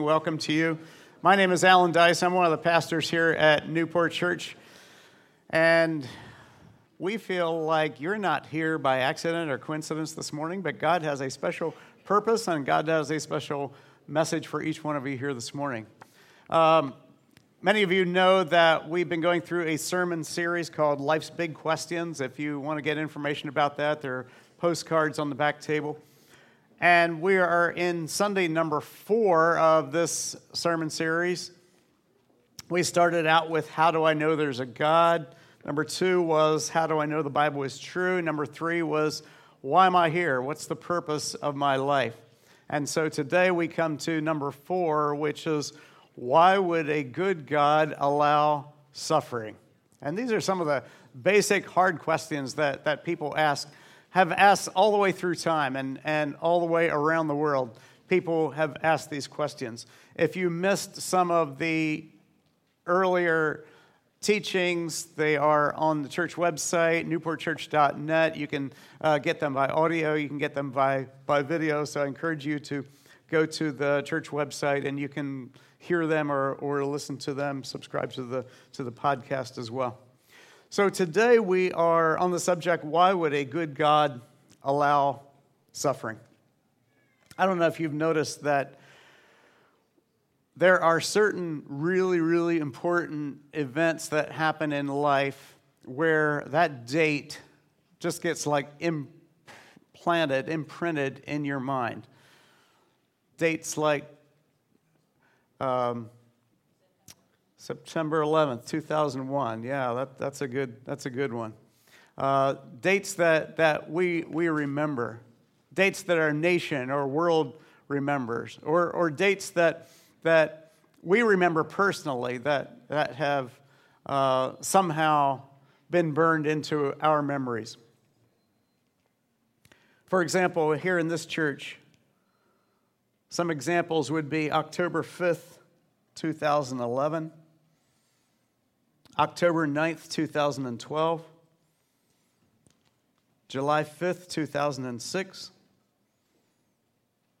Welcome to you. My name is Alan Dice. I'm one of the pastors here at Newport Church. And we feel like you're not here by accident or coincidence this morning, but God has a special purpose and God has a special message for each one of you here this morning. Um, many of you know that we've been going through a sermon series called Life's Big Questions. If you want to get information about that, there are postcards on the back table. And we are in Sunday number four of this sermon series. We started out with How Do I Know There's a God? Number two was How Do I Know the Bible is True? Number three was Why Am I Here? What's the purpose of my life? And so today we come to number four, which is Why would a good God allow suffering? And these are some of the basic hard questions that, that people ask have asked all the way through time and, and all the way around the world. People have asked these questions. If you missed some of the earlier teachings, they are on the church website, newportchurch.net. You can uh, get them by audio, you can get them by, by video. So I encourage you to go to the church website and you can hear them or, or listen to them, subscribe to the, to the podcast as well. So today we are on the subject why would a good God allow suffering? I don't know if you've noticed that there are certain really, really important events that happen in life where that date just gets like implanted, imprinted in your mind. Dates like um, September 11th, 2001. Yeah, that, that's, a good, that's a good one. Uh, dates that, that we, we remember, dates that our nation or world remembers, or, or dates that, that we remember personally that, that have uh, somehow been burned into our memories. For example, here in this church, some examples would be October 5th, 2011. October 9th, 2012, July 5th, 2006,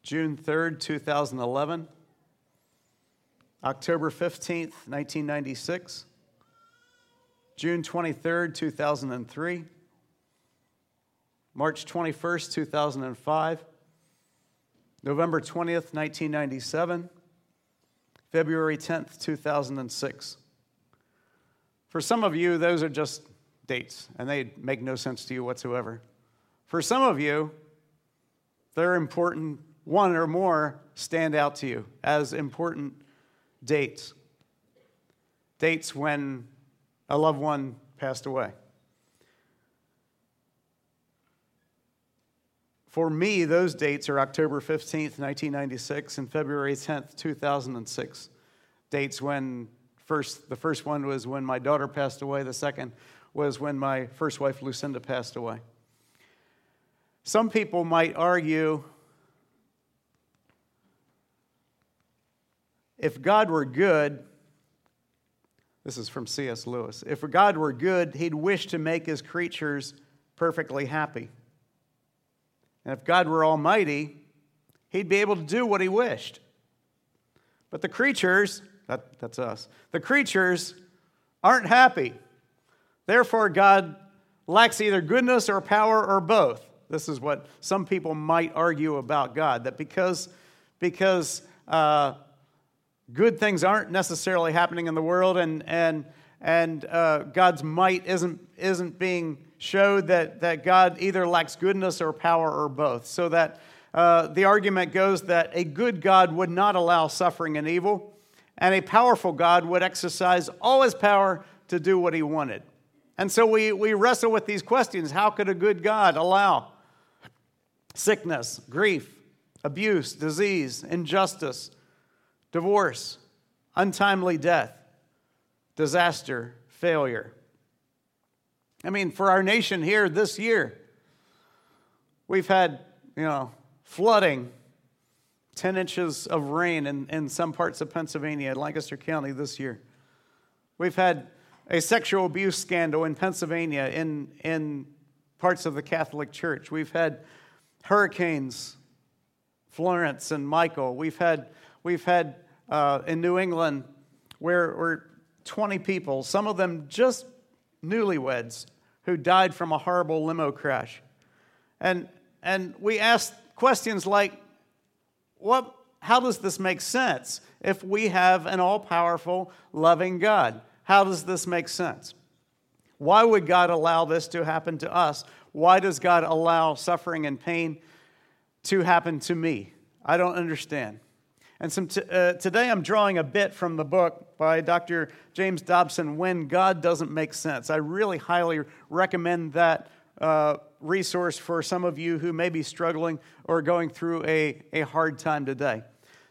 June 3rd, 2011, October 15th, 1996, June 23rd, 2003, March 21st, 2005, November 20th, 1997, February 10th, 2006. For some of you, those are just dates, and they make no sense to you whatsoever. For some of you, they're important, one or more stand out to you as important dates. Dates when a loved one passed away. For me, those dates are October 15th, 1996, and February 10th, 2006. Dates when First, the first one was when my daughter passed away. The second was when my first wife, Lucinda, passed away. Some people might argue if God were good, this is from C.S. Lewis, if God were good, he'd wish to make his creatures perfectly happy. And if God were almighty, he'd be able to do what he wished. But the creatures that, that's us. The creatures aren't happy. Therefore, God lacks either goodness or power or both. This is what some people might argue about God that because, because uh, good things aren't necessarily happening in the world and, and, and uh, God's might isn't, isn't being showed, that, that God either lacks goodness or power or both. So that uh, the argument goes that a good God would not allow suffering and evil and a powerful God would exercise all his power to do what he wanted. And so we, we wrestle with these questions How could a good God allow sickness, grief, abuse, disease, injustice, divorce, untimely death, disaster, failure? I mean, for our nation here this year, we've had, you know, flooding, 10 inches of rain in, in some parts of Pennsylvania, Lancaster County this year. We've had a sexual abuse scandal in Pennsylvania in, in parts of the Catholic Church. We've had hurricanes, Florence and Michael. We've had, we've had uh, in New England where, where 20 people, some of them just newlyweds, who died from a horrible limo crash. And, and we asked questions like, what, how does this make sense if we have an all powerful, loving God? How does this make sense? Why would God allow this to happen to us? Why does God allow suffering and pain to happen to me? I don't understand. And some t- uh, today I'm drawing a bit from the book by Dr. James Dobson, When God Doesn't Make Sense. I really highly recommend that uh, resource for some of you who may be struggling or going through a, a hard time today.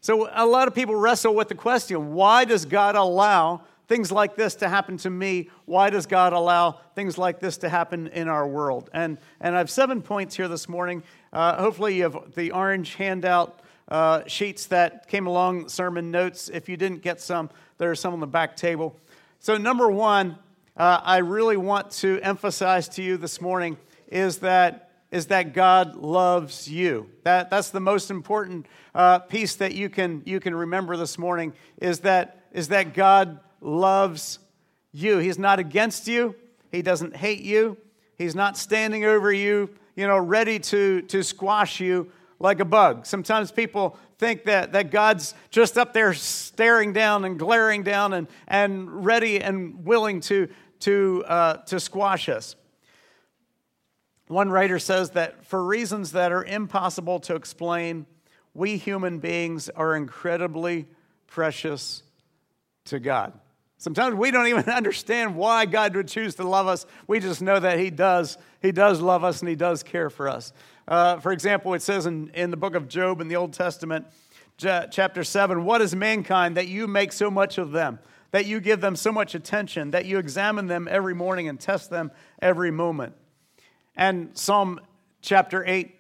So, a lot of people wrestle with the question why does God allow things like this to happen to me? Why does God allow things like this to happen in our world? And, and I have seven points here this morning. Uh, hopefully, you have the orange handout uh, sheets that came along, sermon notes. If you didn't get some, there are some on the back table. So, number one, uh, I really want to emphasize to you this morning is that, is that God loves you. That, that's the most important uh, piece that you can, you can remember this morning is that, is that God loves you. He's not against you, He doesn't hate you, He's not standing over you, you know, ready to, to squash you like a bug. Sometimes people think that, that God's just up there staring down and glaring down and, and ready and willing to, to, uh, to squash us. One writer says that for reasons that are impossible to explain, we human beings are incredibly precious to God. Sometimes we don't even understand why God would choose to love us. We just know that He does. He does love us and He does care for us. Uh, for example, it says in, in the book of Job in the Old Testament, chapter 7, What is mankind that you make so much of them? That you give them so much attention, that you examine them every morning and test them every moment. And Psalm chapter 8,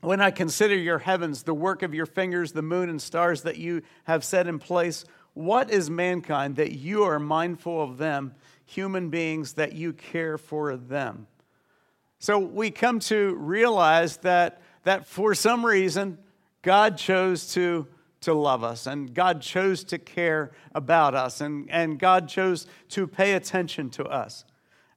when I consider your heavens, the work of your fingers, the moon and stars that you have set in place, what is mankind that you are mindful of them, human beings that you care for them? So we come to realize that, that for some reason, God chose to, to love us, and God chose to care about us, and, and God chose to pay attention to us.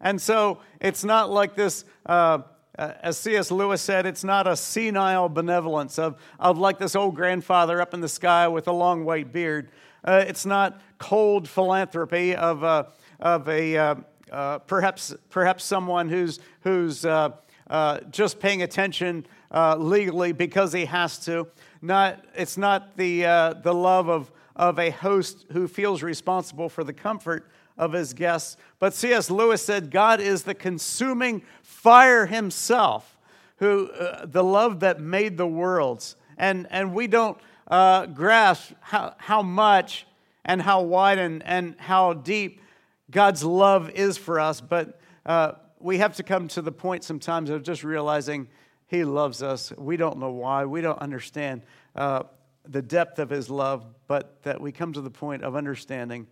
And so it's not like this, uh, as C.S. Lewis said, it's not a senile benevolence of, of like this old grandfather up in the sky with a long white beard. Uh, it's not cold philanthropy of, uh, of a uh, uh, perhaps, perhaps someone who's, who's uh, uh, just paying attention uh, legally because he has to. Not, it's not the, uh, the love of, of a host who feels responsible for the comfort of his guests. But C.S. Lewis said, God is the consuming fire himself, who, uh, the love that made the worlds. And, and we don't grasp how, how much and how wide and, and how deep God's love is for us, but uh, we have to come to the point sometimes of just realizing He loves us. We don't know why, we don't understand uh, the depth of His love, but that we come to the point of understanding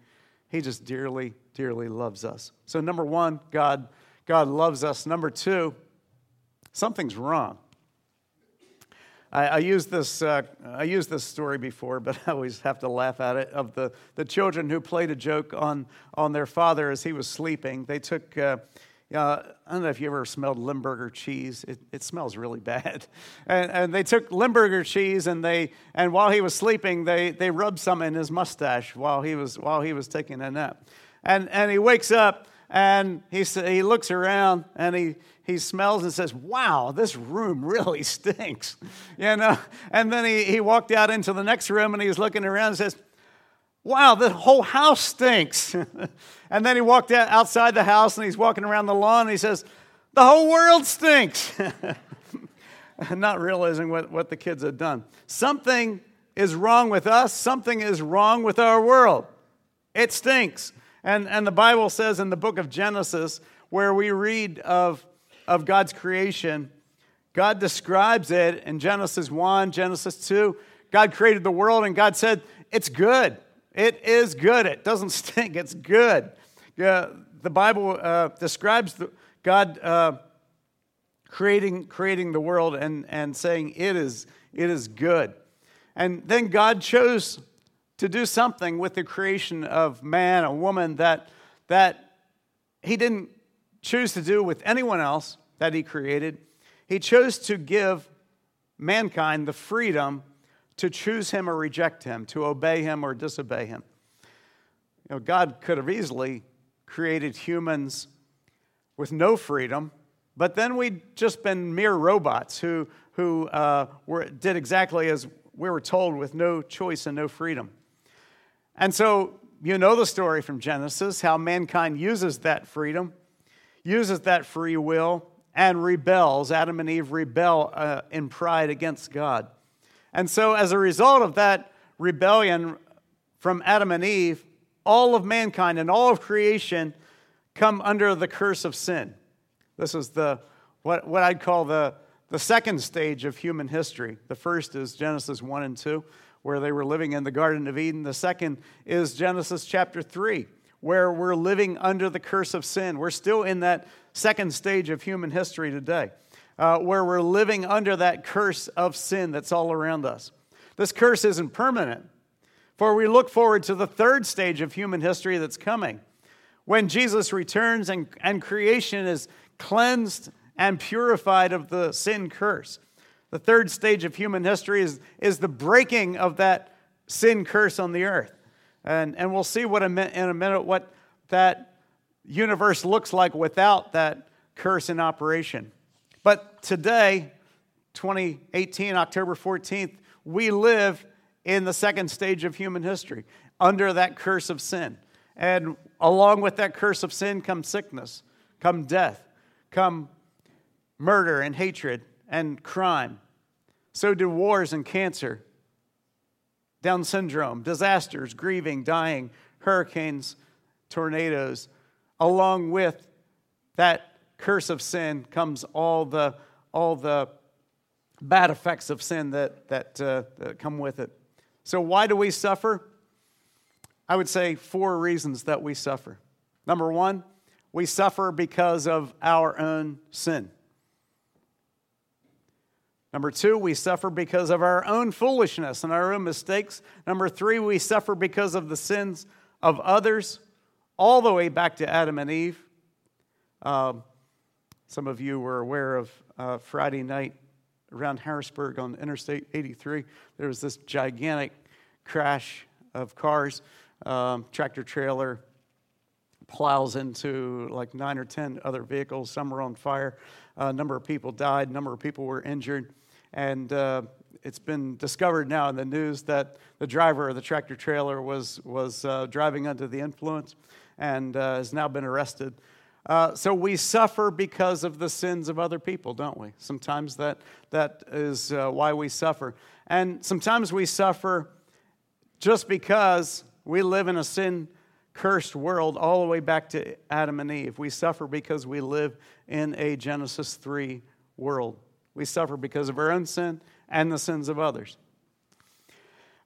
He just dearly, dearly loves us. So, number one, God, God loves us. Number two, something's wrong. I, I used this uh, I used this story before, but I always have to laugh at it. Of the, the children who played a joke on on their father as he was sleeping. They took. Uh, uh, I don't know if you ever smelled Limburger cheese. It, it smells really bad. And, and, they took Limburger cheese and they and while he was sleeping, they, they rubbed some in his mustache while he was while he was taking a nap. And and he wakes up and he he looks around and he he smells and says, Wow, this room really stinks. You know? And then he, he walked out into the next room and he was looking around and says, Wow, the whole house stinks. and then he walked out outside the house and he's walking around the lawn and he says, The whole world stinks. Not realizing what, what the kids had done. Something is wrong with us, something is wrong with our world. It stinks. And, and the Bible says in the book of Genesis, where we read of of God's creation, God describes it in Genesis 1, Genesis 2. God created the world and God said, It's good. It is good. It doesn't stink. It's good. The Bible uh, describes the, God uh, creating, creating the world and, and saying it is, it is good. And then God chose to do something with the creation of man, a woman that, that he didn't choose to do with anyone else that he created. He chose to give mankind the freedom to choose him or reject him, to obey him or disobey him. You know, God could have easily created humans with no freedom, but then we'd just been mere robots who, who uh, were, did exactly as we were told with no choice and no freedom. And so you know the story from Genesis how mankind uses that freedom, uses that free will, and rebels. Adam and Eve rebel uh, in pride against God. And so, as a result of that rebellion from Adam and Eve, all of mankind and all of creation come under the curse of sin. This is the what, what I'd call the, the second stage of human history. The first is Genesis 1 and 2, where they were living in the Garden of Eden. The second is Genesis chapter 3, where we're living under the curse of sin. We're still in that second stage of human history today uh, where we're living under that curse of sin that's all around us. This curse isn't permanent, for we look forward to the third stage of human history that's coming when Jesus returns and, and creation is cleansed and purified of the sin curse. The third stage of human history is, is the breaking of that sin curse on the earth. And, and we'll see what a, in a minute what that universe looks like without that curse in operation. But today, 2018, October 14th, we live in the second stage of human history under that curse of sin. And along with that curse of sin come sickness, come death, come murder and hatred and crime. So do wars and cancer, Down syndrome, disasters, grieving, dying, hurricanes, tornadoes, along with that curse of sin comes all the, all the bad effects of sin that, that, uh, that come with it. So, why do we suffer? I would say four reasons that we suffer. Number one, we suffer because of our own sin. Number two, we suffer because of our own foolishness and our own mistakes. Number three, we suffer because of the sins of others, all the way back to Adam and Eve. Um, some of you were aware of uh, Friday night around Harrisburg on Interstate 83. There was this gigantic crash of cars. Um, tractor trailer plows into like nine or 10 other vehicles. Some were on fire. A number of people died, a number of people were injured. And uh, it's been discovered now in the news that the driver of the tractor trailer was, was uh, driving under the influence and uh, has now been arrested. Uh, so we suffer because of the sins of other people, don't we? Sometimes that, that is uh, why we suffer. And sometimes we suffer just because we live in a sin cursed world all the way back to Adam and Eve. We suffer because we live in a Genesis 3 world. We suffer because of our own sin and the sins of others.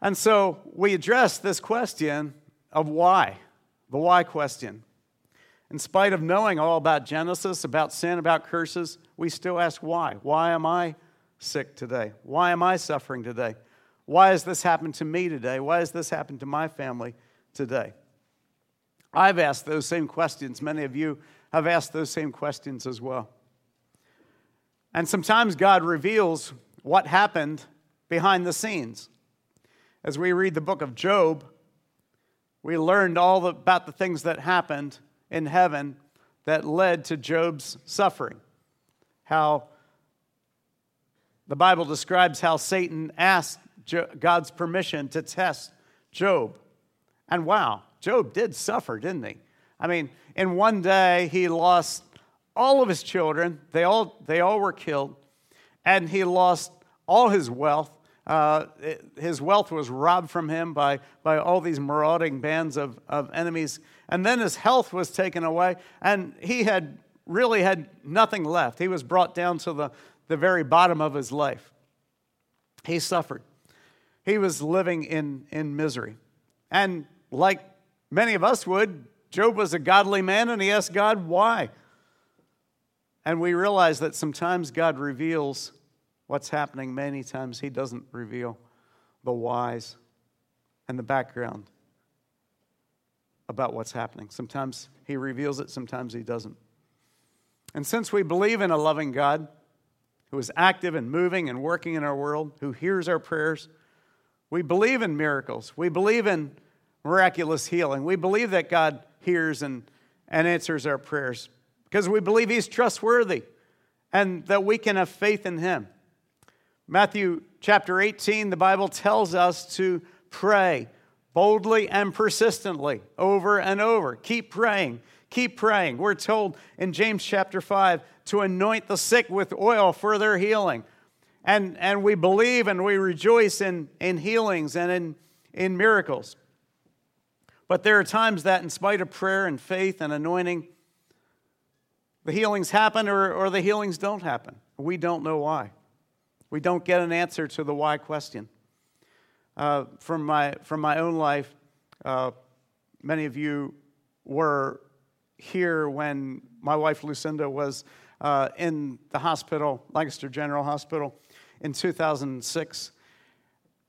And so we address this question of why, the why question. In spite of knowing all about Genesis, about sin, about curses, we still ask why. Why am I sick today? Why am I suffering today? Why has this happened to me today? Why has this happened to my family today? I've asked those same questions. Many of you have asked those same questions as well. And sometimes God reveals what happened behind the scenes. As we read the book of Job, we learned all about the things that happened in heaven that led to Job's suffering. How the Bible describes how Satan asked God's permission to test Job. And wow, Job did suffer, didn't he? I mean, in one day, he lost all of his children, they all, they all were killed, and he lost all his wealth. Uh, his wealth was robbed from him by, by all these marauding bands of, of enemies. And then his health was taken away, and he had really had nothing left. He was brought down to the, the very bottom of his life. He suffered. He was living in, in misery. And like many of us would, Job was a godly man, and he asked God why. And we realize that sometimes God reveals what's happening, many times He doesn't reveal the whys. and the background about what's happening. Sometimes he reveals it, sometimes he doesn't. And since we believe in a loving God who is active and moving and working in our world, who hears our prayers, we believe in miracles. We believe in miraculous healing. We believe that God hears and, and answers our prayers because we believe He's trustworthy and that we can have faith in Him. Matthew chapter 18, the Bible tells us to pray boldly and persistently over and over. Keep praying. Keep praying. We're told in James chapter 5 to anoint the sick with oil for their healing. And, and we believe and we rejoice in, in healings and in, in miracles. But there are times that, in spite of prayer and faith and anointing, the healings happen or, or the healings don't happen. We don't know why. We don't get an answer to the why question. Uh, from, my, from my own life, uh, many of you were here when my wife Lucinda was uh, in the hospital, Lancaster General Hospital, in 2006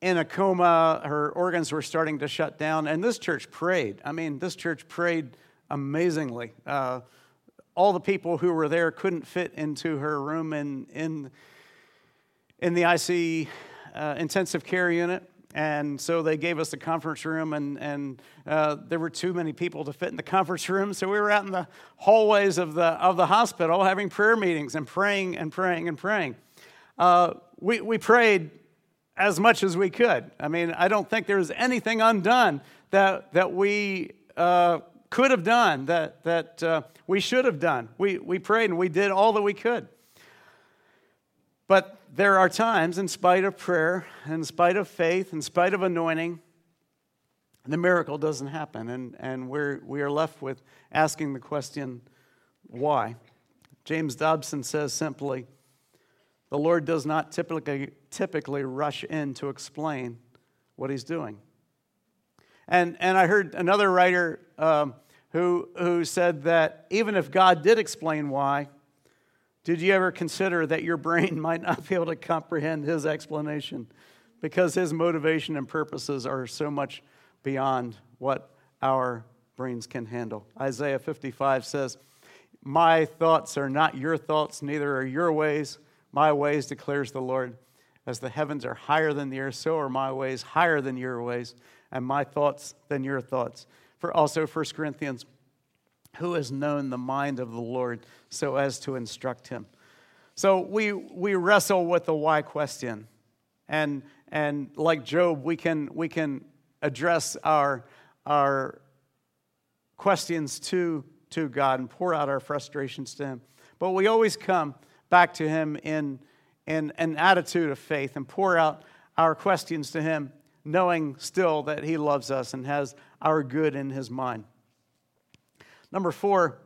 in a coma. Her organs were starting to shut down. And this church prayed. I mean, this church prayed amazingly. Uh, all the people who were there couldn't fit into her room in, in, in the IC uh, intensive care unit. And so they gave us the conference room, and, and uh, there were too many people to fit in the conference room. So we were out in the hallways of the, of the hospital having prayer meetings and praying and praying and praying. Uh, we, we prayed as much as we could. I mean, I don't think there was anything undone that, that we uh, could have done, that, that uh, we should have done. We, we prayed and we did all that we could. But there are times, in spite of prayer, in spite of faith, in spite of anointing, the miracle doesn't happen. And, and we're, we are left with asking the question, why? James Dobson says simply, the Lord does not typically, typically rush in to explain what he's doing. And, and I heard another writer um, who, who said that even if God did explain why, did you ever consider that your brain might not be able to comprehend his explanation because his motivation and purposes are so much beyond what our brains can handle? Isaiah 55 says, My thoughts are not your thoughts, neither are your ways my ways, declares the Lord. As the heavens are higher than the earth, so are my ways higher than your ways, and my thoughts than your thoughts. Paul also 1 Corinthians, who has known the mind of the Lord so as to instruct him? So we, we wrestle with the why question. And, and like Job, we can, we can address our, our questions to, to God and pour out our frustrations to Him. But we always come back to Him in, in an attitude of faith and pour out our questions to Him, knowing still that He loves us and has our good in His mind. Number four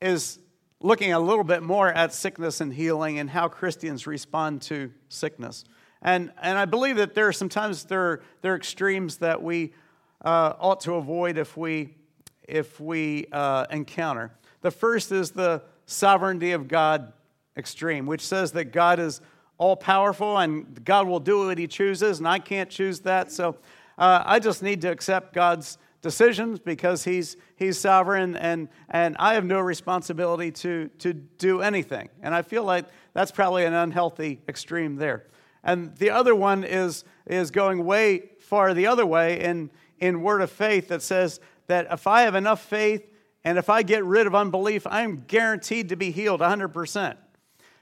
is looking a little bit more at sickness and healing and how Christians respond to sickness. And, and I believe that there are sometimes there are, there are extremes that we uh, ought to avoid if we, if we uh, encounter. The first is the sovereignty of God extreme, which says that God is all powerful and God will do what he chooses, and I can't choose that. So uh, I just need to accept God's decisions because he's, he's sovereign and, and I have no responsibility to, to do anything. And I feel like that's probably an unhealthy extreme there. And the other one is, is going way far the other way in, in word of faith that says that if I have enough faith and if I get rid of unbelief, I'm guaranteed to be healed 100%.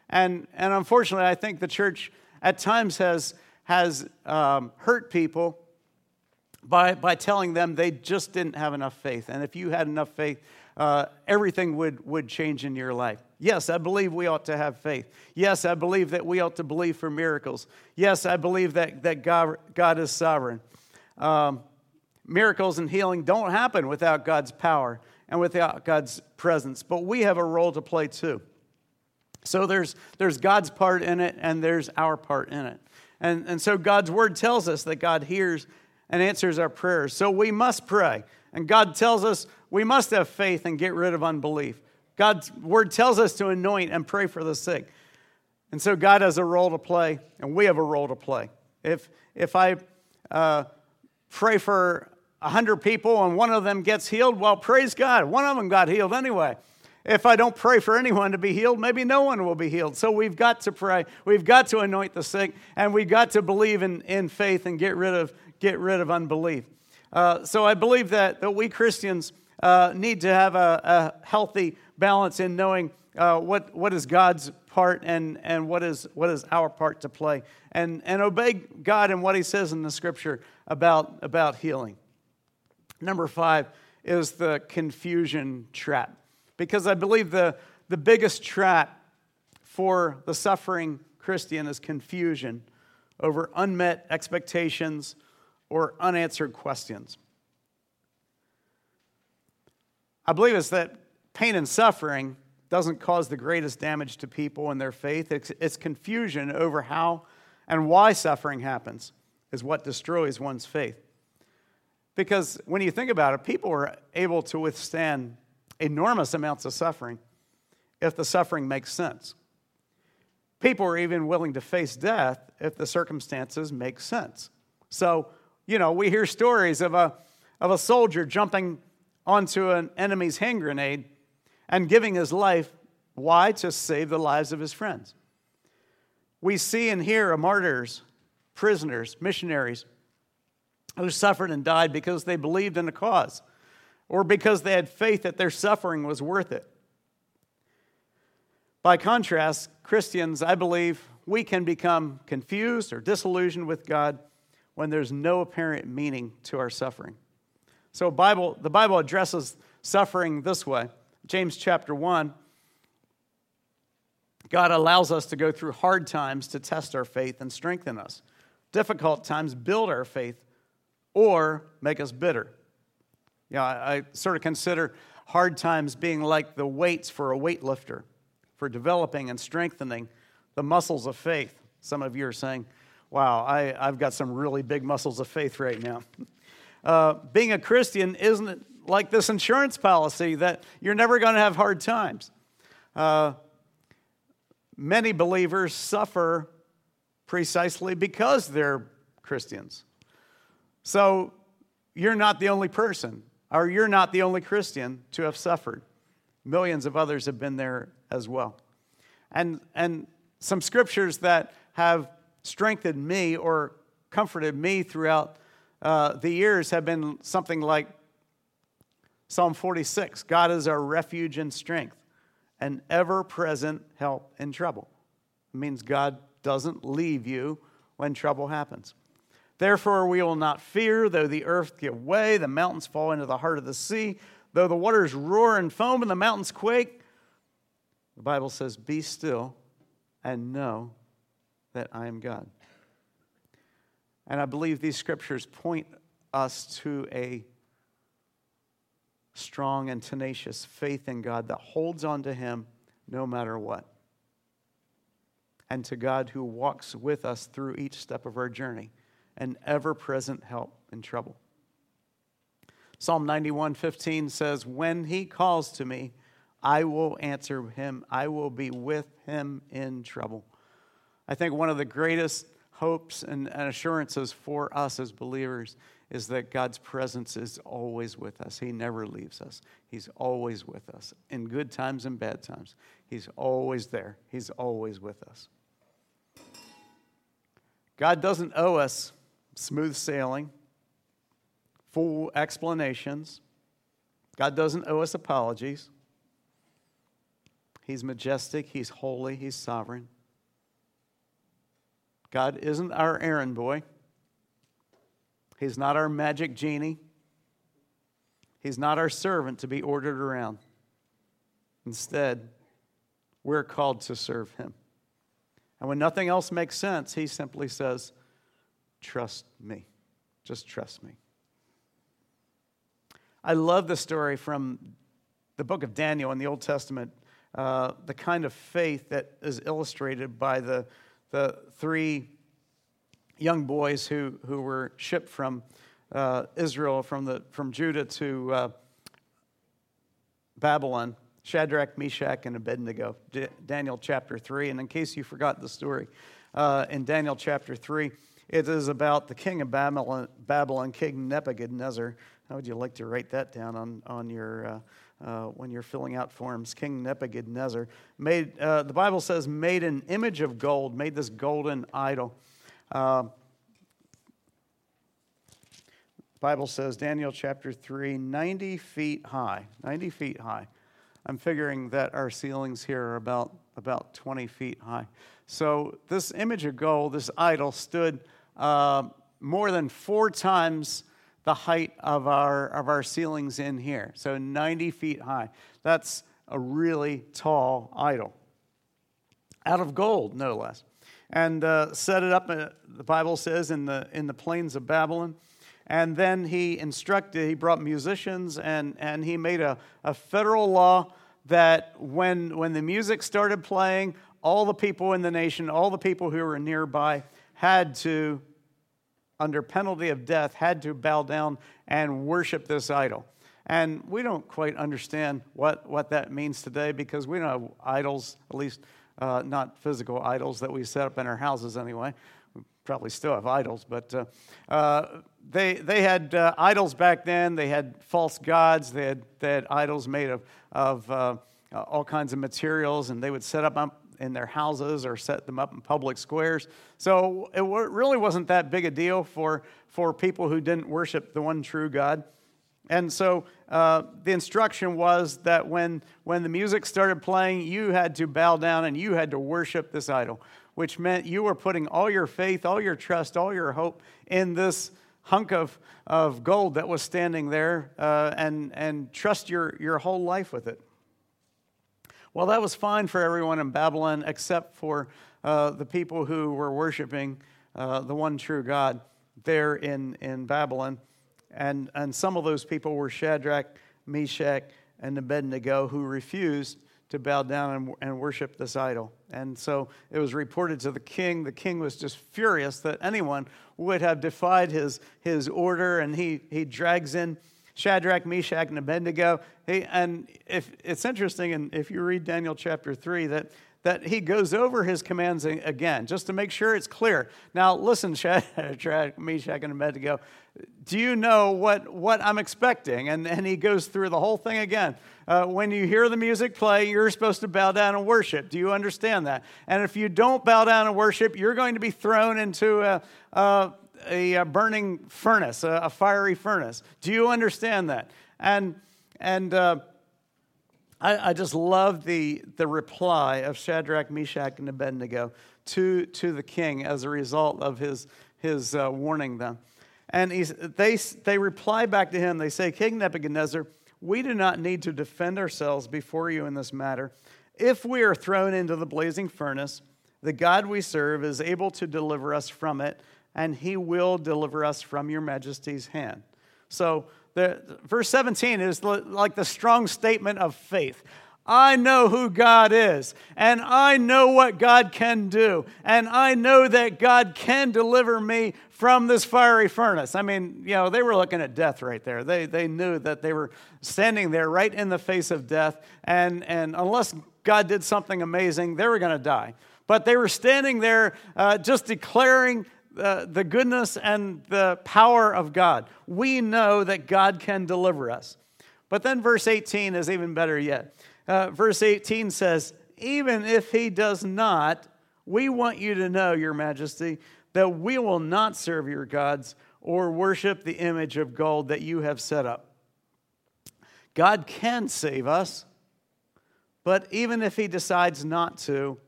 And, and unfortunately, I think the church at times has, has um, hurt people by, by telling them they just didn't have enough faith. And if you had enough faith, uh, everything would, would change in your life. Yes, I believe we ought to have faith. Yes, I believe that we ought to believe for miracles. Yes, I believe that, that God, God is sovereign. Um, miracles and healing don't happen without God's power and without God's presence, but we have a role to play too. So there's, there's God's part in it, and there's our part in it. And, and so God's word tells us that God hears and answers our prayers. So we must pray. And God tells us we must have faith and get rid of unbelief. God's word tells us to anoint and pray for the sick. And so God has a role to play, and we have a role to play. If, if I uh, pray for 100 people and one of them gets healed, well, praise God. One of them got healed anyway. If I don't pray for anyone to be healed, maybe no one will be healed. So we've got to pray. We've got to anoint the sick, and we've got to believe in, in faith and get rid of, get rid of unbelief. Uh, so I believe that, that we Christians uh, need to have a, a, healthy balance in knowing uh, what, what is God's part and, and what, is, what is our part to play, and, and obey God and what He says in the scripture about, about healing. Number five is the confusion trap because I believe the, the biggest trap for the suffering Christian is confusion over unmet expectations or unanswered questions. I believe it's that pain and suffering doesn't cause the greatest damage to people and their faith. It's, it's confusion over how and why suffering happens is what destroys one's faith. Because when you think about it, people are able to withstand enormous amounts of suffering if the suffering makes sense. People are even willing to face death if the circumstances make sense. So, you know, we hear stories of a, of a soldier jumping onto an enemy's hand grenade and giving his life. Why? To save the lives of his friends. We see and hear of martyrs, prisoners, missionaries who suffered and died because they believed in a cause or because they had faith that their suffering was worth it. By contrast, Christians, I believe, we can become confused or disillusioned with God when there's no apparent meaning to our suffering. So Bible, the Bible addresses suffering this way. James chapter 1, God allows us to go through hard times to test our faith and strengthen us. Difficult times build our faith or make us bitter. Yeah, I, I sort of consider hard times being like the weights for a weightlifter, for developing and strengthening the muscles of faith. Some of you are saying, wow, I, I've got some really big muscles of faith right now. Uh, being a Christian isn't like this insurance policy that you're never going to have hard times. Uh, many believers suffer precisely because they're Christians. So you're not the only person or you're not the only Christian to have suffered. Millions of others have been there as well. And, and some scriptures that have strengthened me or comforted me throughout uh, the years have been something like Psalm 46 God is our refuge and strength, an ever present help in trouble. It means God doesn't leave you when trouble happens. Therefore, we will not fear, though the earth give way, the mountains fall into the heart of the sea, though the waters roar and foam and the mountains quake. The Bible says, Be still and know that I am God. And I believe these scriptures point us to a strong and tenacious faith in God that holds on to Him no matter what. And to God who walks with us through each step of our journey an ever present help in trouble. Psalm 91 15 says, When he calls to me, I will answer him. I will be with him in trouble. I think one of the greatest hopes and, assurances for us as believers is that God's presence is always with us. He never leaves us, He's always with us. In good times and bad times, He's always there, He's always with us. God doesn't owe us smooth sailing, full explanations. God doesn't owe us apologies. He's majestic, He's holy, He's sovereign. God isn't our errand boy. He's not our magic genie. He's not our servant to be ordered around. Instead, we're called to serve Him. And when nothing else makes sense, He simply says, Trust me. Just trust me. I love the story from the book of Daniel in the Old Testament, uh, the kind of faith that is illustrated by the, the three young boys who, who were shipped from uh, Israel, from, the, from Judah to uh, Babylon Shadrach, Meshach, and Abednego. D- Daniel chapter 3. And in case you forgot the story, uh, in Daniel chapter 3, It is about the king of Babylon, Babylon King Nebuchadnezzar. How would you like to write that down on, on your, uh, uh, when you're filling out forms? King Nebuchadnezzar made, uh, the Bible says, made an image of gold, made this golden idol. Uh, Bible says, Daniel chapter 3, 90 feet high. 90 feet high. I'm figuring that our ceilings here are about, about 20 feet high. So this image of gold, this idol, stood uh, more than four times the height of our, of our ceilings in here. So 90 feet high. That's a really tall idol. Out of gold, no less. And uh, set it up, uh, the Bible says, in the, in the plains of Babylon. And then he instructed, he brought musicians, and, and he made a, a federal law that when, when the music started playing, all the people in the nation, all the people who were nearby, had to, under penalty of death, had to bow down and worship this idol. And we don't quite understand what, what that means today because we don't have idols, at least uh, not physical idols that we set up in our houses anyway. We probably still have idols, but uh, uh, they, they had uh, idols back then. They had false gods. They had, they had idols made of, of uh, all kinds of materials, and they would set up in their houses or set them up in public squares. So it really wasn't that big a deal for, for people who didn't worship the one true God. And so uh, the instruction was that when, when the music started playing, you had to bow down and you had to worship this idol, which meant you were putting all your faith, all your trust, all your hope in this hunk of, of gold that was standing there uh, and, and trust your, your whole life with it. Well, that was fine for everyone in Babylon except for uh, the people who were worshiping uh, the one true God there in, in Babylon. And, and some of those people were Shadrach, Meshach, and Abednego who refused to bow down and, and worship this idol. And so it was reported to the king. The king was just furious that anyone would have defied his, his order, and he, he drags in Shadrach, Meshach, and Abednego. He, and if, it's interesting, and if you read Daniel chapter 3, that, that he goes over his commands again, just to make sure it's clear. Now, listen, Shadrach, Meshach, and Abednego, do you know what, what I'm expecting? And, and he goes through the whole thing again. Uh, when you hear the music play, you're supposed to bow down and worship. Do you understand that? And if you don't bow down and worship, you're going to be thrown into a, a, a burning furnace, a, fiery furnace. Do you understand that? And, and uh, I, I, just love the, the reply of Shadrach, Meshach, and Abednego to, to the king as a result of his, his uh, warning them. And they, they reply back to him. They say, King Nebuchadnezzar, we do not need to defend ourselves before you in this matter. If we are thrown into the blazing furnace, the God we serve is able to deliver us from it, and he will deliver us from your majesty's hand. So, the, verse 17 is like the strong statement of faith. I know who God is, and I know what God can do, and I know that God can deliver me from this fiery furnace. I mean, you know, they were looking at death right there. They, they knew that they were standing there right in the face of death, and, and unless God did something amazing, they were going to die. But they were standing there uh, just declaring uh, the goodness and the power of God. We know that God can deliver us. But then verse 18 is even better yet. Uh, verse 18 says, Even if he does not, we want you to know, Your Majesty, that we will not serve your gods or worship the image of gold that you have set up. God can save us, but even if he decides not to,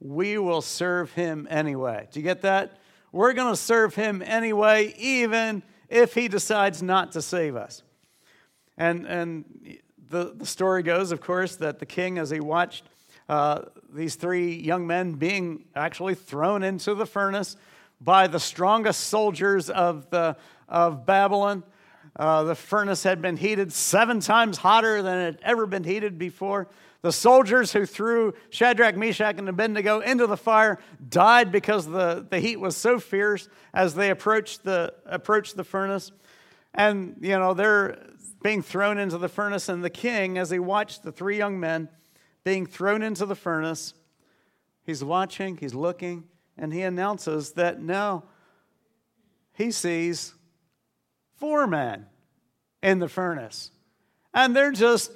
we will serve him anyway. Do you get that? We're going to serve him anyway, even if he decides not to save us. And, and the, the story goes, of course, that the king, as he watched uh, these three young men being actually thrown into the furnace by the strongest soldiers of, the, of Babylon, uh, the furnace had been heated seven times hotter than it had ever been heated before. The soldiers who threw Shadrach, Meshach, and Abednego into the fire died because the, the heat was so fierce as they approached the, approached the furnace. And, you know, they're being thrown into the furnace, and the king, as he watched the three young men being thrown into the furnace, he's watching, he's looking, and he announces that now he sees four men in the furnace. And they're just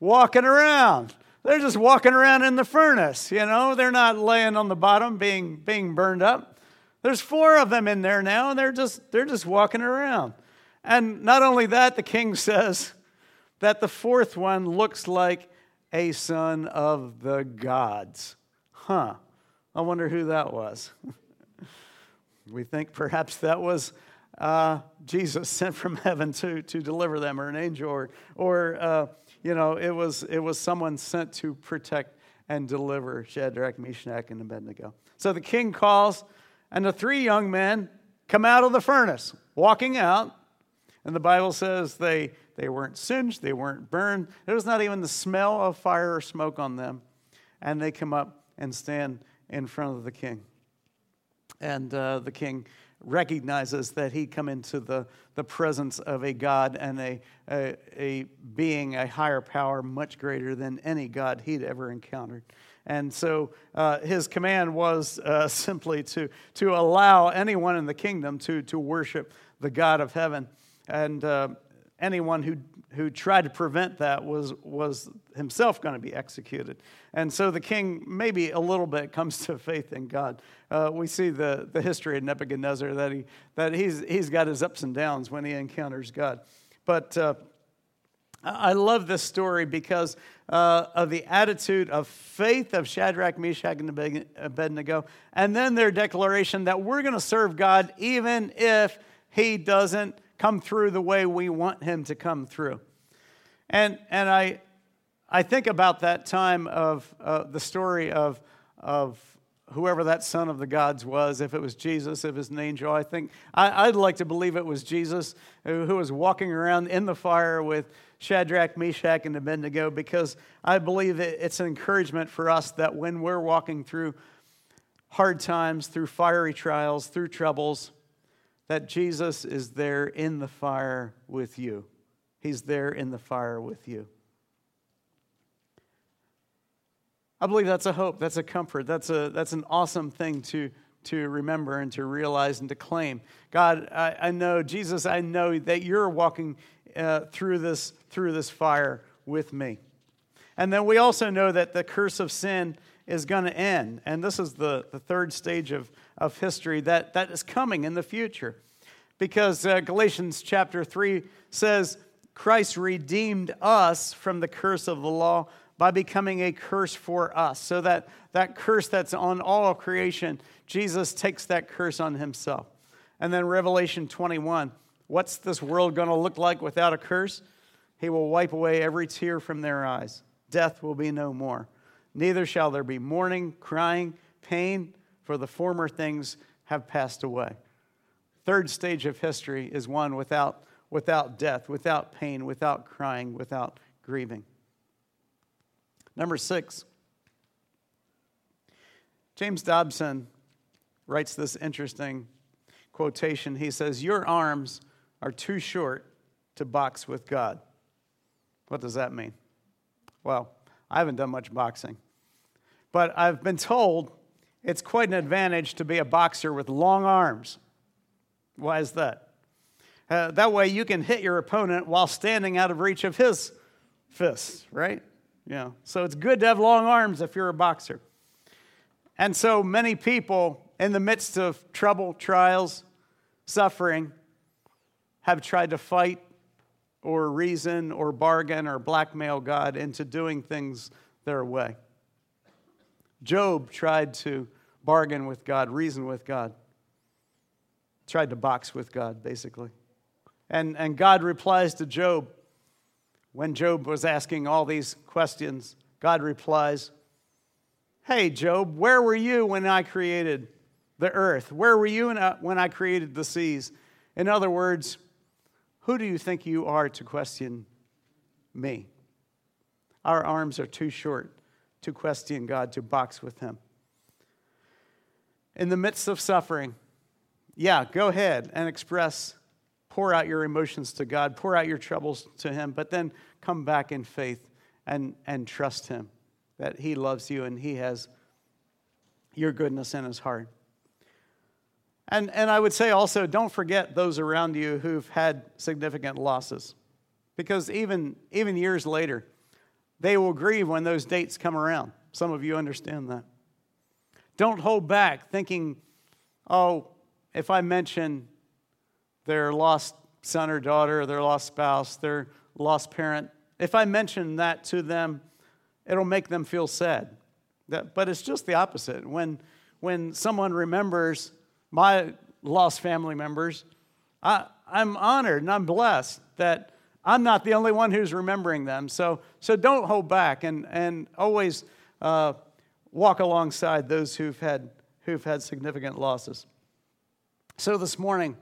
walking around. They're just walking around in the furnace, you know. They're not laying on the bottom being, being burned up. There's four of them in there now, and they're just, they're just walking around. And not only that, the king says that the fourth one looks like a son of the gods. Huh. I wonder who that was. we think perhaps that was uh, Jesus sent from heaven to, to deliver them, or an angel, or, or uh, you know, it was, it was someone sent to protect and deliver Shadrach, Meshach, and Abednego. So the king calls, and the three young men come out of the furnace, walking out. And the Bible says they, they weren't singed, they weren't burned. There was not even the smell of fire or smoke on them. And they come up and stand in front of the king. And uh, the king recognizes that he come into the, the presence of a God and a, a, a being, a higher power much greater than any God he'd ever encountered. And so uh, his command was uh, simply to, to allow anyone in the kingdom to, to worship the God of heaven. And uh, anyone who, who tried to prevent that was, was himself going to be executed. And so the king, maybe a little bit, comes to faith in God. Uh, we see the, the history of Nebuchadnezzar that, he, that he's, he's got his ups and downs when he encounters God. But uh, I love this story because uh, of the attitude of faith of Shadrach, Meshach, and Abednego, and then their declaration that we're going to serve God even if he doesn't come through the way we want him to come through. And, and I, I think about that time of uh, the story of, of whoever that son of the gods was, if it was Jesus, if it was an angel. I think I, would like to believe it was Jesus who, who was walking around in the fire with Shadrach, Meshach, and Abednego because I believe it's an encouragement for us that when we're walking through hard times, through fiery trials, through troubles, that Jesus is there in the fire with you. He's there in the fire with you. I believe that's a hope, that's a comfort, that's, a, that's an awesome thing to, to remember and to realize and to claim. God, I, I know, Jesus, I know that you're walking uh, through, this, through this fire with me. And then we also know that the curse of sin is going to end. And this is the, the third stage of, of history that, that is coming in the future. Because uh, Galatians chapter 3 says, Christ redeemed us from the curse of the law by becoming a curse for us. So that, that curse that's on all creation, Jesus takes that curse on himself. And then Revelation 21, what's this world going to look like without a curse? He will wipe away every tear from their eyes. Death will be no more. Neither shall there be mourning, crying, pain, for the former things have passed away. Third stage of history is one without, without death, without pain, without crying, without grieving. Number six, James Dobson writes this interesting quotation. He says, Your arms are too short to box with God. What does that mean? Well, I haven't done much boxing. But I've been told it's quite an advantage to be a boxer with long arms. Why is that? Uh, that way you can hit your opponent while standing out of reach of his fists, right? Yeah. So it's good to have long arms if you're a boxer. And so many people, in the midst of trouble, trials, suffering, have tried to fight or reason or bargain or blackmail God into doing things their way. Job tried to bargain with God, reason with God, tried to box with God, basically. And, and God replies to Job when Job was asking all these questions. God replies, Hey, Job, where were you when I created the earth? Where were you uh, when I created the seas? In other words, who do you think you are to question me? Our arms are too short to question God, to box with Him. In the midst of suffering, yeah, go ahead and express, pour out your emotions to God, pour out your troubles to Him, but then come back in faith and, and trust Him that He loves you and He has your goodness in His heart. And, and I would say also, don't forget those around you who've had significant losses. Because even, even years later, they will grieve when those dates come around. Some of you understand that. Don't hold back thinking, oh, if I mention their lost son or daughter, their lost spouse, their lost parent, if I mention that to them, it'll make them feel sad. That, but it's just the opposite. When, when someone remembers my lost family members, I, I'm honored and I'm blessed that I'm not the only one who's remembering them. So, so don't hold back and, and always uh, walk alongside those who've had, who've had significant losses. So this morning,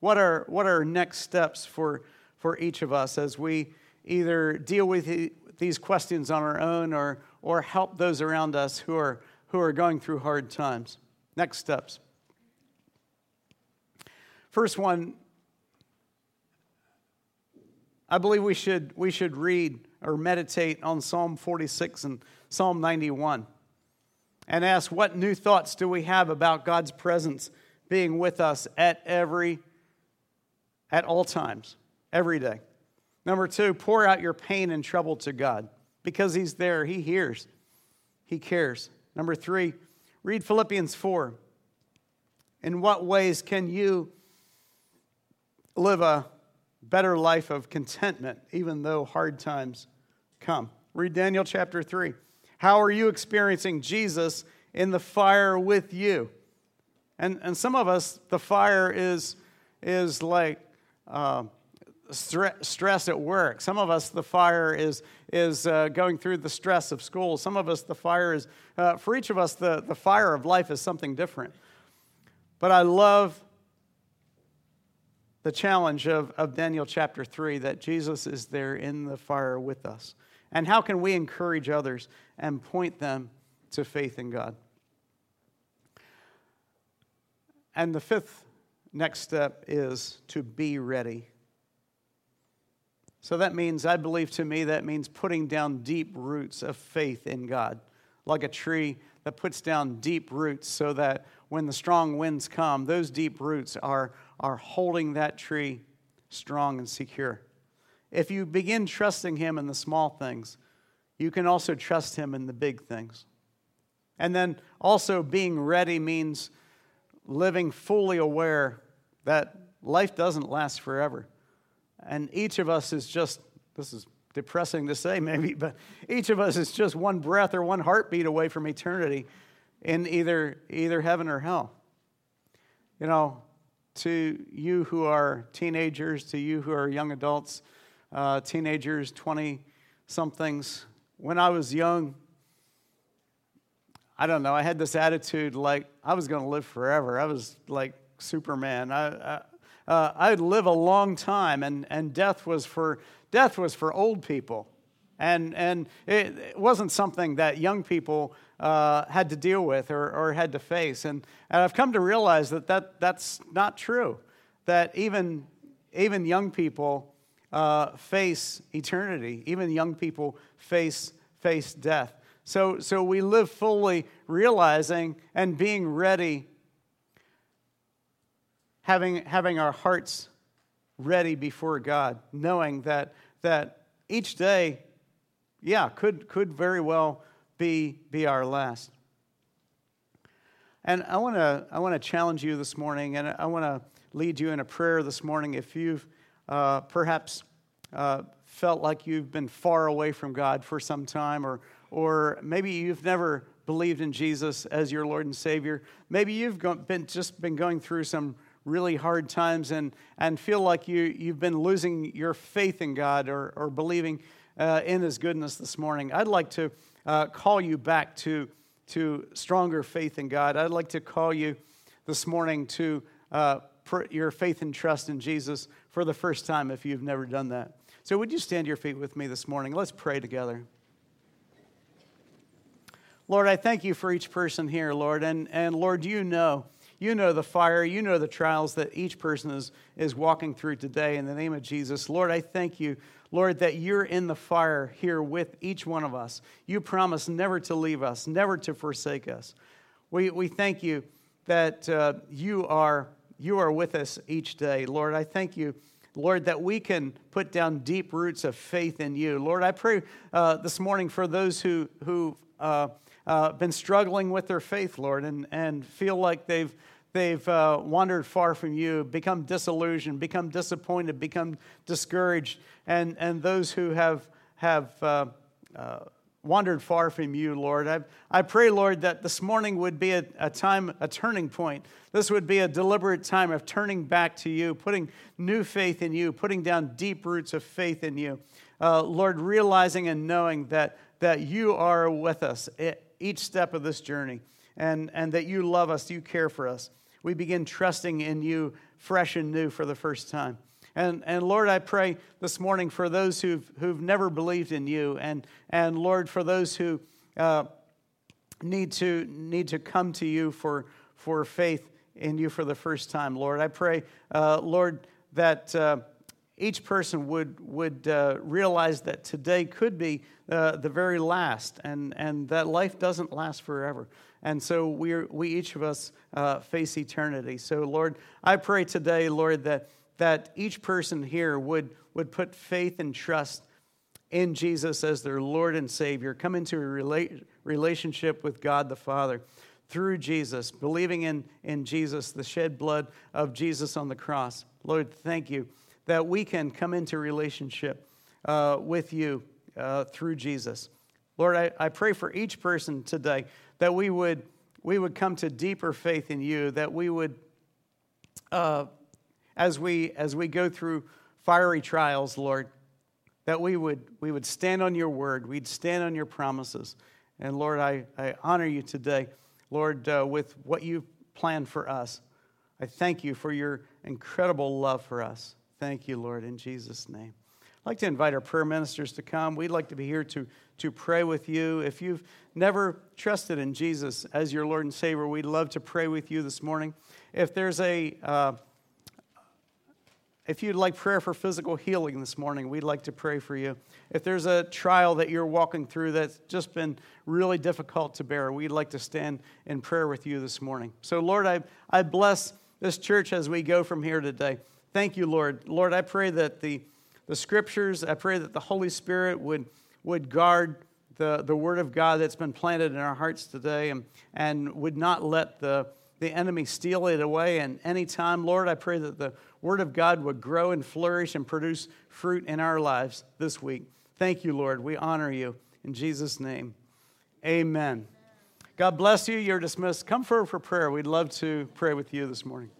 what are, what are next steps for, for each of us as we either deal with these questions on our own or, or help those around us who are, who are going through hard times? Next steps. First one, I believe we should, we should read or meditate on Psalm 46 and Psalm 91 and ask what new thoughts do we have about God's presence being with us at every at all times, every day. Number 2, pour out your pain and trouble to God because he's there, he hears. He cares. Number 3, read Philippians 4. In what ways can you live a better life of contentment, even though hard times come. Read Daniel chapter 3. How are you experiencing Jesus in the fire with you? And, and some of us, the fire is, is like uh, stress at work. Some of us, the fire is, is uh, going through the stress of school. Some of us, the fire is, uh, for each of us, the, the fire of life is something different. But I love the challenge of, of Daniel chapter 3 that Jesus is there in the fire with us. And how can we encourage others and point them to faith in God? And the fifth next step is to be ready. So that means, I believe to me, that means putting down deep roots of faith in God, like a tree that puts down deep roots so that when the strong winds come, those deep roots are, are holding that tree strong and secure. If you begin trusting Him in the small things, you can also trust Him in the big things. And then also being ready means living fully aware that life doesn't last forever. And each of us is just, this is depressing to say maybe, but each of us is just one breath or one heartbeat away from eternity in either, either heaven or hell. You know, to you who are teenagers, to you who are young adults, uh, teenagers, 20 somethings, when I was young, I don't know, I had this attitude like I was going to live forever. I was like Superman. I, I, uh, I'd live a long time, and, and death, was for, death was for old people. And, and it, it wasn't something that young people uh, had to deal with or, or had to face. And, and I've come to realize that, that that's not true, that even, even young people uh, face eternity, even young people face, face death. So, so we live fully realizing and being ready, having, having our hearts ready before God, knowing that, that each day, yeah, could, could very well be, be our last. And I want to I want to challenge you this morning, and I want to lead you in a prayer this morning. If you've uh, perhaps uh, felt like you've been far away from God for some time, or or maybe you've never believed in Jesus as your Lord and Savior, maybe you've been just been going through some really hard times and and feel like you you've been losing your faith in God or or believing uh, in His goodness this morning. I'd like to uh, call you back to, to stronger faith in God. I'd like to call you this morning to uh, put your faith and trust in Jesus for the first time if you've never done that. So, would you stand your feet with me this morning? Let's pray together. Lord, I thank you for each person here, Lord. And, and Lord, you know, you know the fire, you know the trials that each person is, is walking through today. In the name of Jesus, Lord, I thank you Lord, that you're in the fire here with each one of us. You promise never to leave us, never to forsake us. We, we thank you that uh, you, are, you are with us each day. Lord, I thank you. Lord, that we can put down deep roots of faith in you. Lord, I pray uh, this morning for those who, who've uh, uh, been struggling with their faith, Lord, and, and feel like they've, they've uh, wandered far from you, become disillusioned, become disappointed, become discouraged, and, and those who have, have uh, uh, wandered far from you, Lord. I, I pray, Lord, that this morning would be a, a time, a turning point. This would be a deliberate time of turning back to you, putting new faith in you, putting down deep roots of faith in you. Uh, Lord, realizing and knowing that, that you are with us at each step of this journey and, and that you love us, you care for us. We begin trusting in you fresh and new for the first time. And, and Lord, I pray this morning for those who've, who've never believed in you, and, and Lord, for those who uh, need, to, need to come to you for, for faith in you for the first time, Lord. I pray, uh, Lord, that uh, each person would, would uh, realize that today could be uh, the very last, and, and that life doesn't last forever. And so we, we each of us uh, face eternity. So, Lord, I pray today, Lord, that that each person here would, would put faith and trust in Jesus as their Lord and Savior, come into a rela- relationship with God the Father through Jesus, believing in, in Jesus, the shed blood of Jesus on the cross. Lord, thank you that we can come into relationship uh, with you uh, through Jesus. Lord, I, I pray for each person today that we would, we would come to deeper faith in you, that we would uh, as we, as we go through fiery trials, Lord, that we would, we would stand on your word, we'd stand on your promises. And Lord, I, I honor you today, Lord, uh, with what you've planned for us. I thank you for your incredible love for us. Thank you, Lord, in Jesus' name. I'd like to invite our prayer ministers to come. We'd like to be here to, to pray with you. If you've never trusted in Jesus as your Lord and Savior, we'd love to pray with you this morning. If there's a uh, if you'd like prayer for physical healing this morning, we'd like to pray for you. If there's a trial that you're walking through that's just been really difficult to bear, we'd like to stand in prayer with you this morning. So, Lord, I, I bless this church as we go from here today. Thank you, Lord. Lord, I pray that the, the scriptures, I pray that the Holy Spirit would, would guard the, the word of God that's been planted in our hearts today and, and would not let the, the enemy steal it away. And anytime, Lord, I pray that the Word of God would grow and flourish and produce fruit in our lives this week. Thank you, Lord. We honor you. In Jesus' name, amen. God bless you. You're dismissed. Come forward for prayer. We'd love to pray with you this morning.